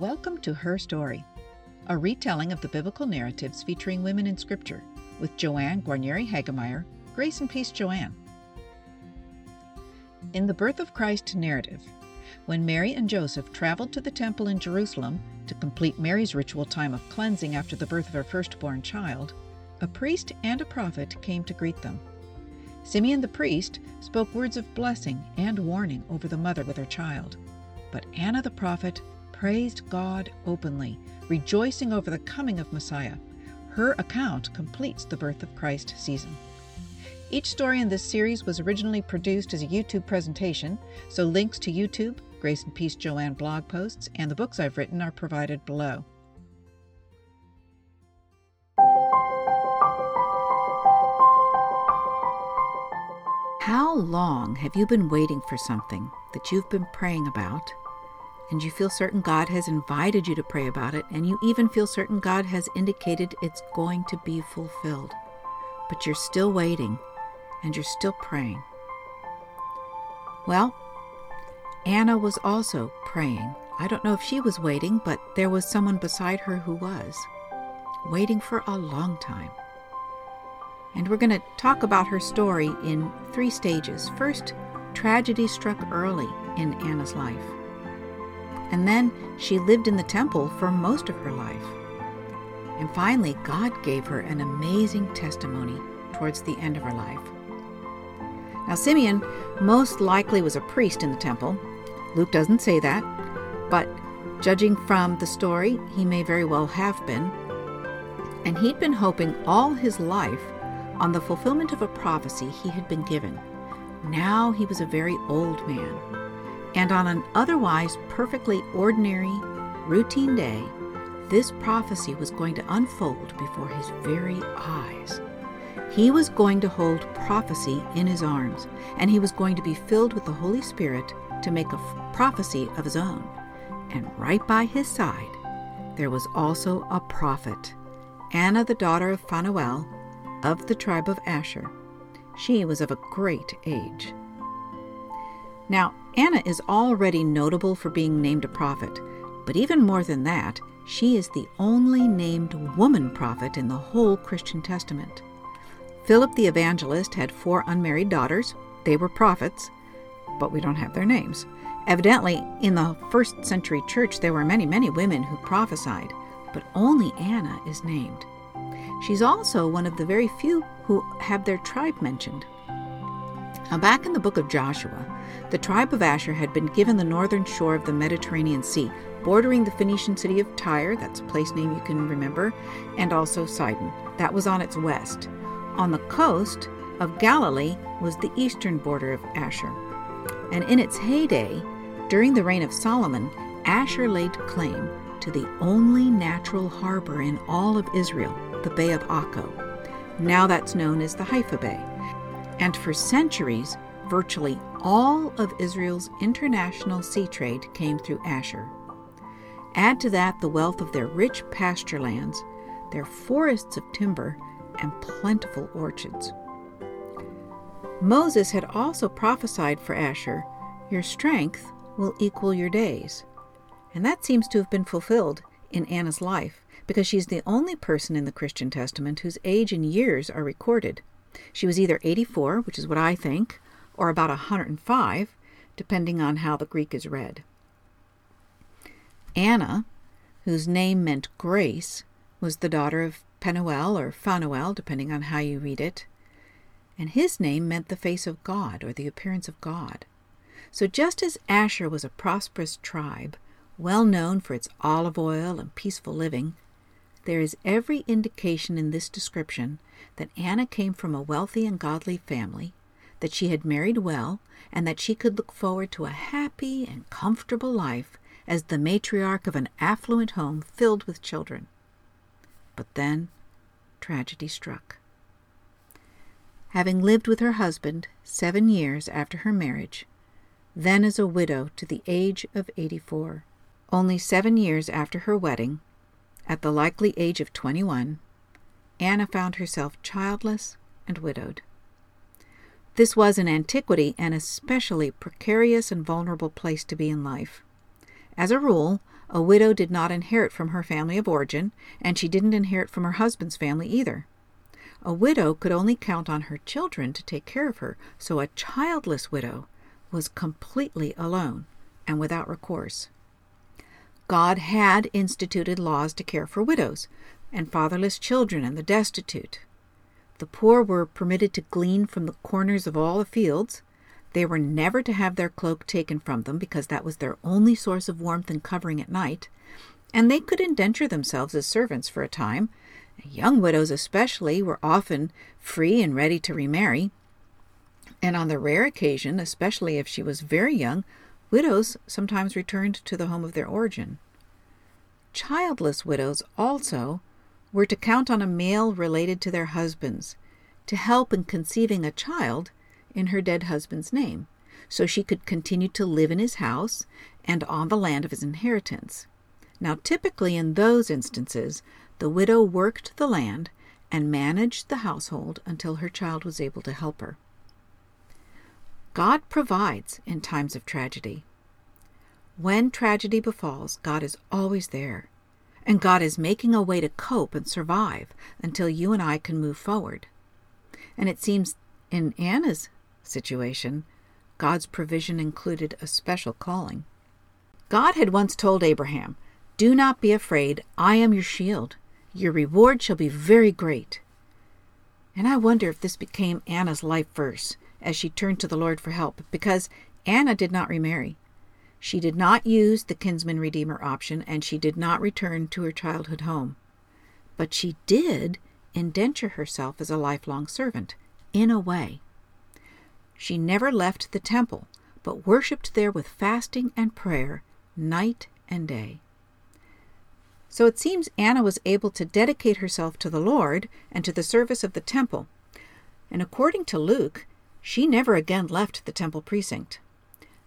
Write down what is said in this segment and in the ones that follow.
Welcome to Her Story, a retelling of the biblical narratives featuring women in Scripture, with Joanne Guarnieri Hagemeyer. Grace and Peace, Joanne. In the birth of Christ narrative, when Mary and Joseph traveled to the temple in Jerusalem to complete Mary's ritual time of cleansing after the birth of her firstborn child, a priest and a prophet came to greet them. Simeon the priest spoke words of blessing and warning over the mother with her child. But Anna the prophet praised God openly, rejoicing over the coming of Messiah. Her account completes the birth of Christ season. Each story in this series was originally produced as a YouTube presentation, so links to YouTube, Grace and Peace Joanne blog posts, and the books I've written are provided below. How long have you been waiting for something that you've been praying about and you feel certain God has invited you to pray about it, and you even feel certain God has indicated it's going to be fulfilled. But you're still waiting and you're still praying. Well, Anna was also praying. I don't know if she was waiting, but there was someone beside her who was, waiting for a long time. And we're going to talk about her story in three stages. First, tragedy struck early in Anna's life and then she lived in the temple for most of her life. And finally, God gave her an amazing testimony towards the end of her life. Now, Simeon most likely was a priest in the temple. Luke doesn't say that, but judging from the story, he may very well have been. And he'd been hoping all his life on the fulfillment of a prophecy he had been given. Now he was a very old man and on an otherwise perfectly ordinary, routine day, this prophecy was going to unfold before his very eyes. He was going to hold prophecy in his arms, and he was going to be filled with the Holy Spirit to make a prophecy of his own. And right by his side, there was also a prophet, Anna, the daughter of Phanuel, of the tribe of Asher. She was of a great age. Now, Anna is already notable for being named a prophet, but even more than that, she is the only named woman prophet in the whole Christian Testament. Philip the evangelist had four unmarried daughters. They were prophets, but we don't have their names. Evidently, in the first century church, there were many, many women who prophesied, but only Anna is named. She's also one of the very few who have their tribe mentioned. Now, back in the book of Joshua, the tribe of Asher had been given the northern shore of the Mediterranean Sea, bordering the Phoenician city of Tyre, that's a place name you can remember, and also Sidon. That was on its west. On the coast of Galilee was the eastern border of Asher. And in its heyday, during the reign of Solomon, Asher laid claim to the only natural harbor in all of Israel, the Bay of Akko. Now that's known as the Haifa Bay and for centuries, virtually all of Israel's international sea trade came through Asher. Add to that the wealth of their rich pasture lands, their forests of timber, and plentiful orchards. Moses had also prophesied for Asher, Your strength will equal your days. And that seems to have been fulfilled in Anna's life, because she's the only person in the Christian Testament whose age and years are recorded. She was either 84, which is what I think, or about 105, depending on how the Greek is read. Anna, whose name meant grace, was the daughter of Penuel or Phanuel, depending on how you read it, and his name meant the face of God or the appearance of God. So just as Asher was a prosperous tribe, well known for its olive oil and peaceful living, there is every indication in this description that Anna came from a wealthy and godly family, that she had married well, and that she could look forward to a happy and comfortable life as the matriarch of an affluent home filled with children. But then tragedy struck. Having lived with her husband seven years after her marriage, then as a widow to the age of 84, only seven years after her wedding, at the likely age of 21, Anna found herself childless and widowed. This was in antiquity an especially precarious and vulnerable place to be in life. As a rule, a widow did not inherit from her family of origin, and she didn't inherit from her husband's family either. A widow could only count on her children to take care of her, so a childless widow was completely alone and without recourse. God had instituted laws to care for widows and fatherless children and the destitute. The poor were permitted to glean from the corners of all the fields. They were never to have their cloak taken from them because that was their only source of warmth and covering at night, and they could indenture themselves as servants for a time. Young widows, especially, were often free and ready to remarry. And on the rare occasion, especially if she was very young, widows sometimes returned to the home of their origin. Childless widows also were to count on a male related to their husbands to help in conceiving a child in her dead husband's name, so she could continue to live in his house and on the land of his inheritance. Now, typically in those instances, the widow worked the land and managed the household until her child was able to help her. God provides in times of tragedy. When tragedy befalls, God is always there. And God is making a way to cope and survive until you and I can move forward. And it seems in Anna's situation, God's provision included a special calling. God had once told Abraham, Do not be afraid, I am your shield. Your reward shall be very great. And I wonder if this became Anna's life verse as she turned to the Lord for help, because Anna did not remarry. She did not use the kinsman redeemer option, and she did not return to her childhood home. But she did indenture herself as a lifelong servant, in a way. She never left the temple, but worshipped there with fasting and prayer, night and day. So it seems Anna was able to dedicate herself to the Lord and to the service of the temple. And according to Luke, she never again left the temple precinct.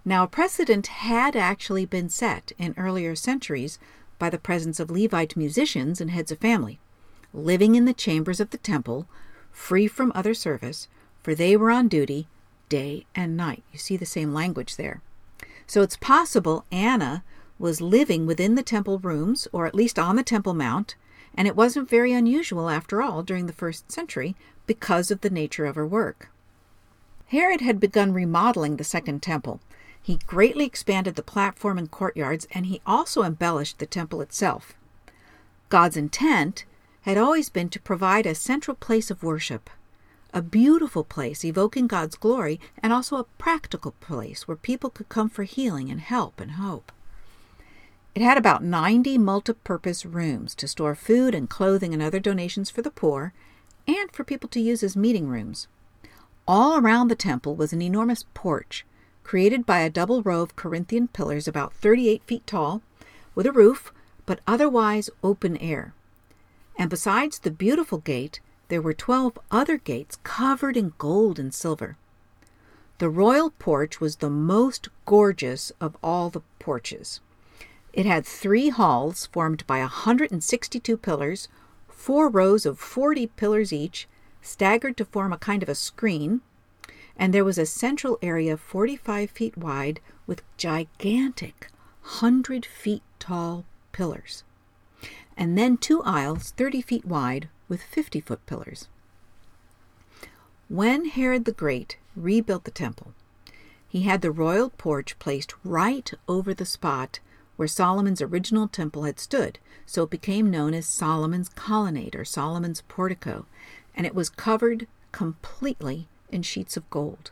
Now, a precedent had actually been set in earlier centuries by the presence of Levite musicians and heads of family, living in the chambers of the temple, free from other service, for they were on duty day and night. You see the same language there. So it's possible Anna was living within the temple rooms, or at least on the Temple Mount, and it wasn't very unusual, after all, during the first century because of the nature of her work. Herod had begun remodeling the Second Temple, he greatly expanded the platform and courtyards, and he also embellished the temple itself. God's intent had always been to provide a central place of worship, a beautiful place evoking God's glory, and also a practical place where people could come for healing and help and hope. It had about 90 multi-purpose rooms to store food and clothing and other donations for the poor, and for people to use as meeting rooms. All around the temple was an enormous porch created by a double row of Corinthian pillars about 38 feet tall, with a roof, but otherwise open air. And besides the beautiful gate, there were 12 other gates covered in gold and silver. The royal porch was the most gorgeous of all the porches. It had three halls formed by 162 pillars, four rows of 40 pillars each, staggered to form a kind of a screen, and there was a central area 45 feet wide with gigantic 100 feet tall pillars, and then two aisles 30 feet wide with 50 foot pillars. When Herod the Great rebuilt the temple, he had the royal porch placed right over the spot where Solomon's original temple had stood, so it became known as Solomon's colonnade or Solomon's portico, and it was covered completely in sheets of gold.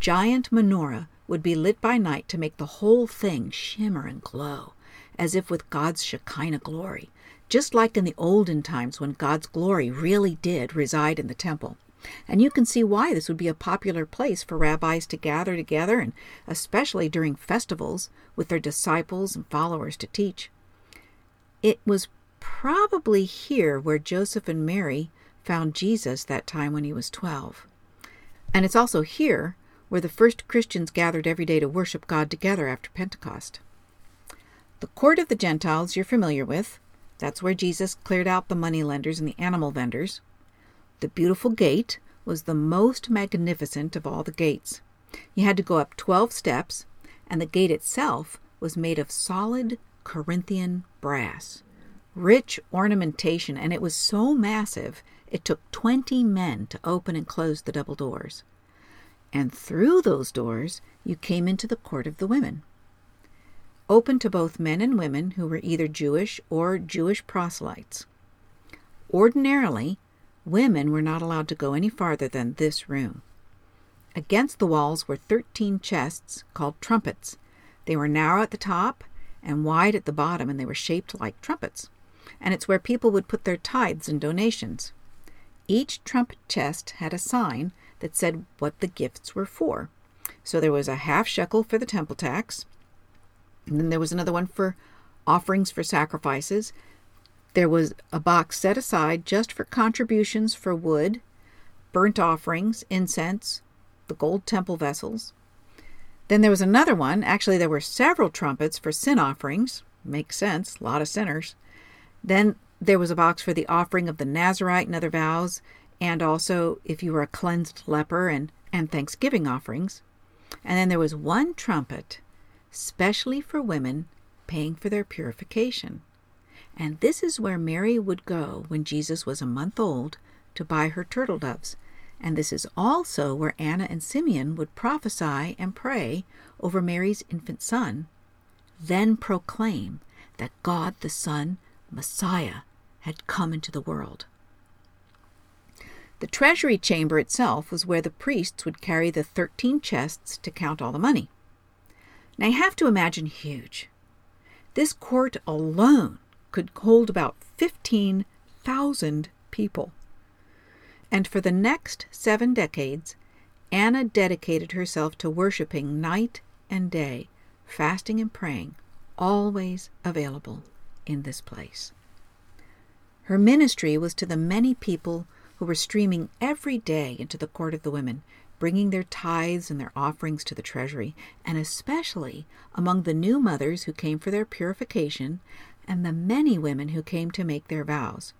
Giant menorah would be lit by night to make the whole thing shimmer and glow, as if with God's Shekinah glory, just like in the olden times when God's glory really did reside in the temple. And you can see why this would be a popular place for rabbis to gather together, and especially during festivals with their disciples and followers to teach. It was probably here where Joseph and Mary found Jesus that time when he was 12. And it's also here where the first Christians gathered every day to worship God together after Pentecost. The court of the Gentiles you're familiar with. That's where Jesus cleared out the money lenders and the animal vendors. The beautiful gate was the most magnificent of all the gates. You had to go up 12 steps, and the gate itself was made of solid Corinthian brass, rich ornamentation, and it was so massive it took 20 men to open and close the double doors. And through those doors you came into the court of the women, open to both men and women who were either Jewish or Jewish proselytes. Ordinarily, women were not allowed to go any farther than this room. Against the walls were 13 chests called trumpets. They were narrow at the top and wide at the bottom, and they were shaped like trumpets. And it's where people would put their tithes and donations. Each trump chest had a sign that said what the gifts were for. So there was a half shekel for the temple tax, and then there was another one for offerings for sacrifices. There was a box set aside just for contributions for wood, burnt offerings, incense, the gold temple vessels. Then there was another one. Actually, there were several trumpets for sin offerings. Makes sense, a lot of sinners. Then there was a box for the offering of the Nazarite and other vows, and also if you were a cleansed leper and, and thanksgiving offerings. And then there was one trumpet, specially for women, paying for their purification. And this is where Mary would go when Jesus was a month old to buy her turtle doves. And this is also where Anna and Simeon would prophesy and pray over Mary's infant son, then proclaim that God the Son, Messiah, had come into the world. The treasury chamber itself was where the priests would carry the thirteen chests to count all the money. Now you have to imagine huge. This court alone could hold about 15,000 people. And for the next seven decades, Anna dedicated herself to worshiping night and day, fasting and praying, always available in this place. Her ministry was to the many people who were streaming every day into the court of the women, bringing their tithes and their offerings to the treasury, and especially among the new mothers who came for their purification and the many women who came to make their vows.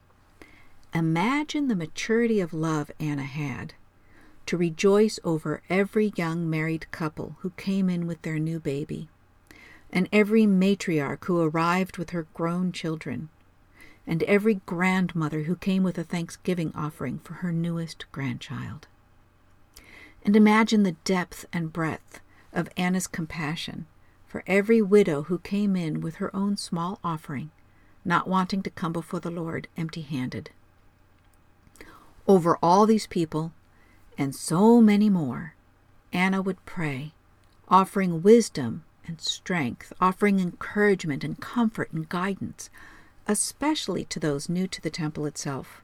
Imagine the maturity of love Anna had to rejoice over every young married couple who came in with their new baby, and every matriarch who arrived with her grown children and every grandmother who came with a Thanksgiving offering for her newest grandchild. And imagine the depth and breadth of Anna's compassion for every widow who came in with her own small offering, not wanting to come before the Lord empty handed. Over all these people, and so many more, Anna would pray, offering wisdom and strength, offering encouragement and comfort and guidance, especially to those new to the temple itself.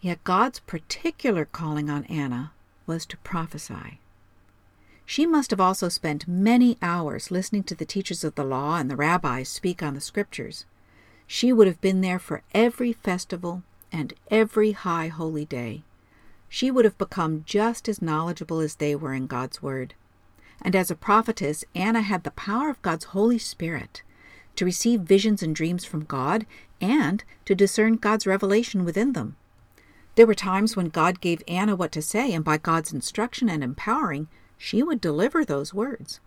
Yet God's particular calling on Anna was to prophesy. She must have also spent many hours listening to the teachers of the law and the rabbis speak on the scriptures. She would have been there for every festival and every high holy day. She would have become just as knowledgeable as they were in God's Word. And as a prophetess, Anna had the power of God's Holy Spirit to receive visions and dreams from God, and to discern God's revelation within them. There were times when God gave Anna what to say, and by God's instruction and empowering, she would deliver those words.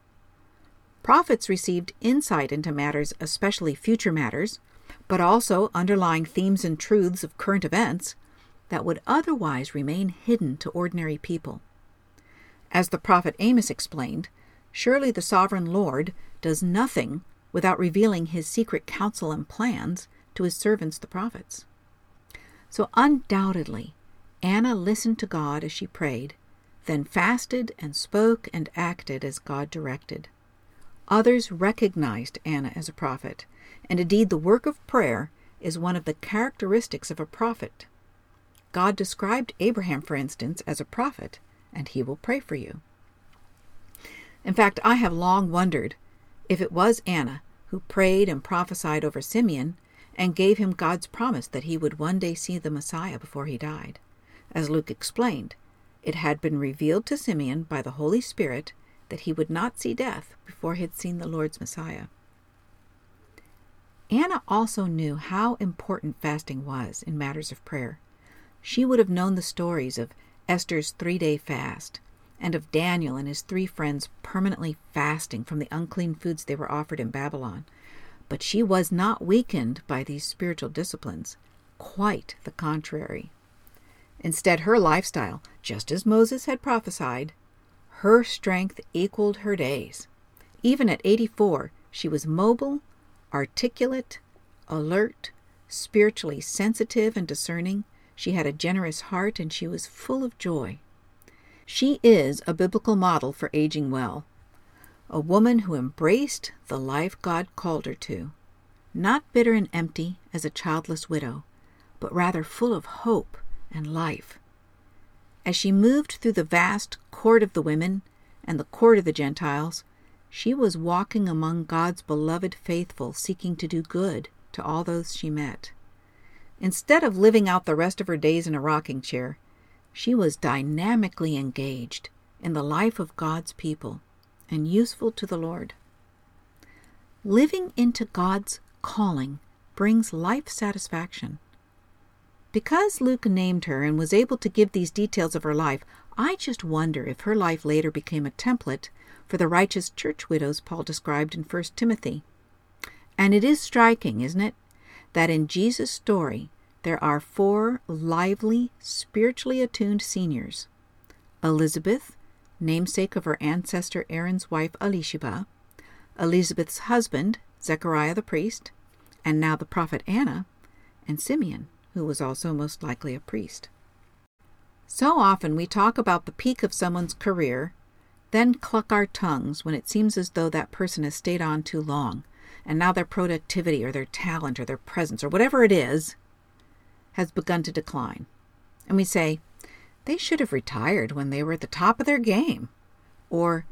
Prophets received insight into matters, especially future matters, but also underlying themes and truths of current events that would otherwise remain hidden to ordinary people. As the prophet Amos explained, surely the sovereign Lord does nothing without revealing his secret counsel and plans to his servants the prophets. So undoubtedly, Anna listened to God as she prayed, then fasted and spoke and acted as God directed. Others recognized Anna as a prophet, and indeed the work of prayer is one of the characteristics of a prophet. God described Abraham, for instance, as a prophet, and he will pray for you. In fact, I have long wondered if it was Anna who prayed and prophesied over Simeon and gave him God's promise that he would one day see the Messiah before he died. As Luke explained, it had been revealed to Simeon by the Holy Spirit that he would not see death before he had seen the Lord's Messiah. Anna also knew how important fasting was in matters of prayer. She would have known the stories of Esther's three day fast and of Daniel and his three friends permanently fasting from the unclean foods they were offered in Babylon. But she was not weakened by these spiritual disciplines. Quite the contrary. Instead, her lifestyle, just as Moses had prophesied, her strength equaled her days. Even at 84, she was mobile, articulate, alert, spiritually sensitive and discerning. She had a generous heart and she was full of joy. She is a biblical model for aging well, a woman who embraced the life God called her to, not bitter and empty as a childless widow, but rather full of hope and life. As she moved through the vast court of the women and the court of the Gentiles, she was walking among God's beloved faithful, seeking to do good to all those she met. Instead of living out the rest of her days in a rocking chair, she was dynamically engaged in the life of God's people and useful to the Lord. Living into God's calling brings life satisfaction. Because Luke named her and was able to give these details of her life, I just wonder if her life later became a template for the righteous church widows Paul described in 1 Timothy. And it is striking, isn't it, that in Jesus' story there are four lively, spiritually attuned seniors. Elizabeth, namesake of her ancestor Aaron's wife Elisheba, Elizabeth's husband, Zechariah the priest, and now the prophet Anna, and Simeon who was also most likely a priest. So often we talk about the peak of someone's career, then cluck our tongues when it seems as though that person has stayed on too long, and now their productivity or their talent or their presence or whatever it is has begun to decline. And we say, they should have retired when they were at the top of their game. Or,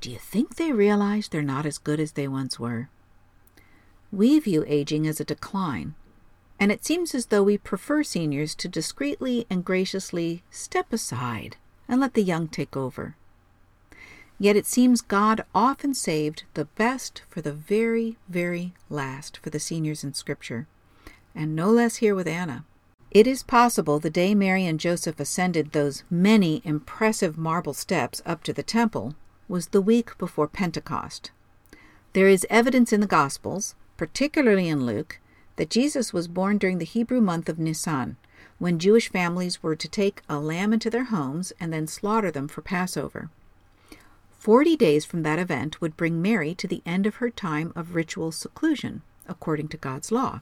do you think they realize they're not as good as they once were? We view aging as a decline, and it seems as though we prefer seniors to discreetly and graciously step aside and let the young take over. Yet it seems God often saved the best for the very, very last for the seniors in Scripture, and no less here with Anna. It is possible the day Mary and Joseph ascended those many impressive marble steps up to the temple was the week before Pentecost. There is evidence in the Gospels, particularly in Luke, that Jesus was born during the Hebrew month of Nisan, when Jewish families were to take a lamb into their homes and then slaughter them for Passover. Forty days from that event would bring Mary to the end of her time of ritual seclusion, according to God's law.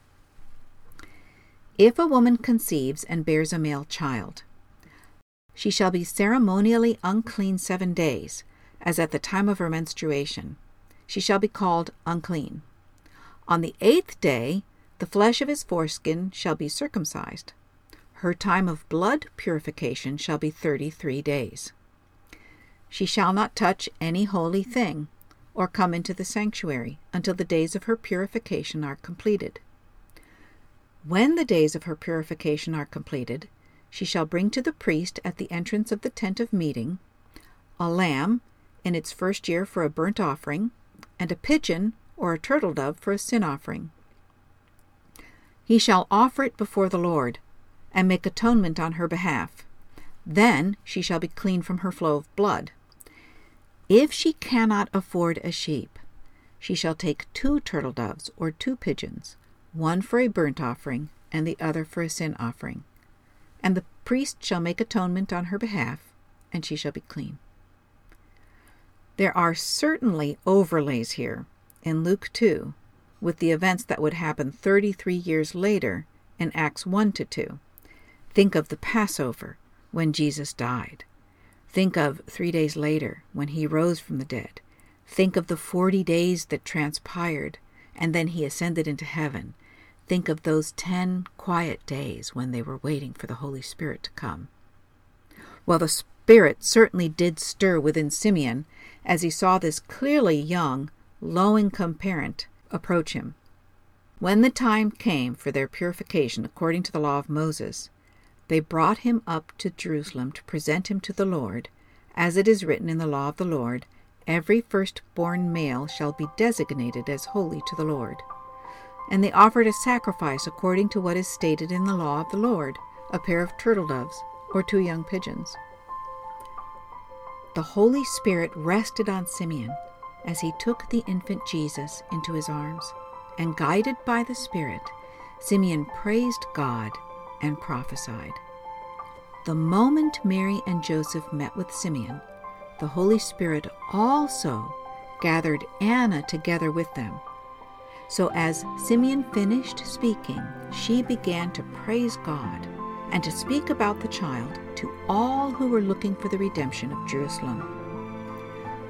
If a woman conceives and bears a male child, she shall be ceremonially unclean seven days, as at the time of her menstruation. She shall be called unclean. On the eighth day the flesh of his foreskin shall be circumcised. Her time of blood purification shall be thirty three days. She shall not touch any holy thing, or come into the sanctuary, until the days of her purification are completed. When the days of her purification are completed, she shall bring to the priest at the entrance of the tent of meeting a lamb in its first year for a burnt offering, and a pigeon or a turtle dove for a sin offering. He shall offer it before the Lord, and make atonement on her behalf. Then she shall be clean from her flow of blood. If she cannot afford a sheep, she shall take two turtle doves or two pigeons, one for a burnt offering and the other for a sin offering. And the priest shall make atonement on her behalf, and she shall be clean. There are certainly overlays here in Luke 2 with the events that would happen 33 years later in Acts 1 to 2. Think of the Passover when Jesus died. Think of three days later when he rose from the dead. Think of the 40 days that transpired and then he ascended into heaven. Think of those 10 quiet days when they were waiting for the Holy Spirit to come. Well, the Spirit certainly did stir within Simeon as he saw this clearly young, low income parent approach him. When the time came for their purification according to the law of Moses, they brought him up to Jerusalem to present him to the Lord, as it is written in the law of the Lord, Every firstborn male shall be designated as holy to the Lord. And they offered a sacrifice according to what is stated in the law of the Lord a pair of turtle doves or two young pigeons. The Holy Spirit rested on Simeon as he took the infant Jesus into his arms and guided by the Spirit, Simeon praised God and prophesied. The moment Mary and Joseph met with Simeon, the Holy Spirit also gathered Anna together with them. So as Simeon finished speaking, she began to praise God and to speak about the child to all who were looking for the redemption of Jerusalem.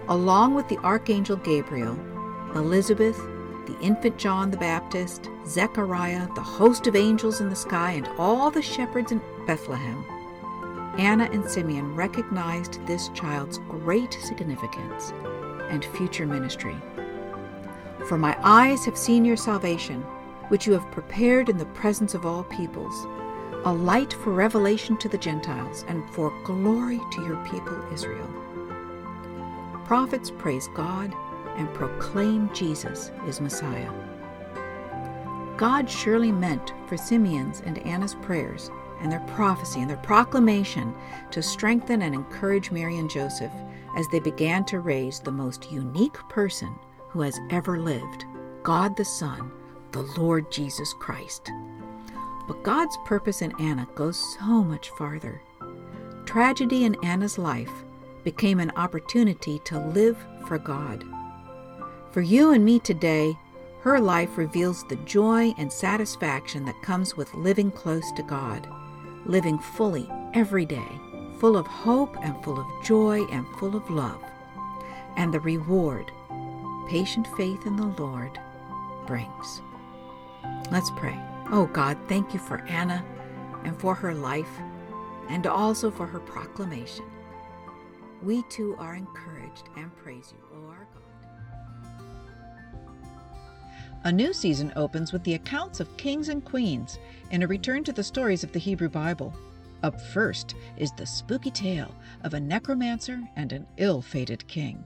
Along with the Archangel Gabriel, Elizabeth, the infant John the Baptist, Zechariah, the host of angels in the sky, and all the shepherds in Bethlehem, Anna and Simeon recognized this child's great significance and future ministry. For my eyes have seen your salvation, which you have prepared in the presence of all peoples, a light for revelation to the Gentiles and for glory to your people Israel. Prophets praise God and proclaim Jesus is Messiah. God surely meant for Simeon's and Anna's prayers and their prophecy and their proclamation to strengthen and encourage Mary and Joseph as they began to raise the most unique person who has ever lived God the Son, the Lord Jesus Christ. But God's purpose in Anna goes so much farther. Tragedy in Anna's life became an opportunity to live for God. For you and me today, her life reveals the joy and satisfaction that comes with living close to God, living fully every day full of hope and full of joy and full of love. And the reward, patient faith in the Lord, brings. Let's pray. Oh God, thank you for Anna and for her life and also for her proclamation. We too are encouraged and praise you, O our God. A new season opens with the accounts of kings and queens and a return to the stories of the Hebrew Bible. Up first is the spooky tale of a necromancer and an ill fated king.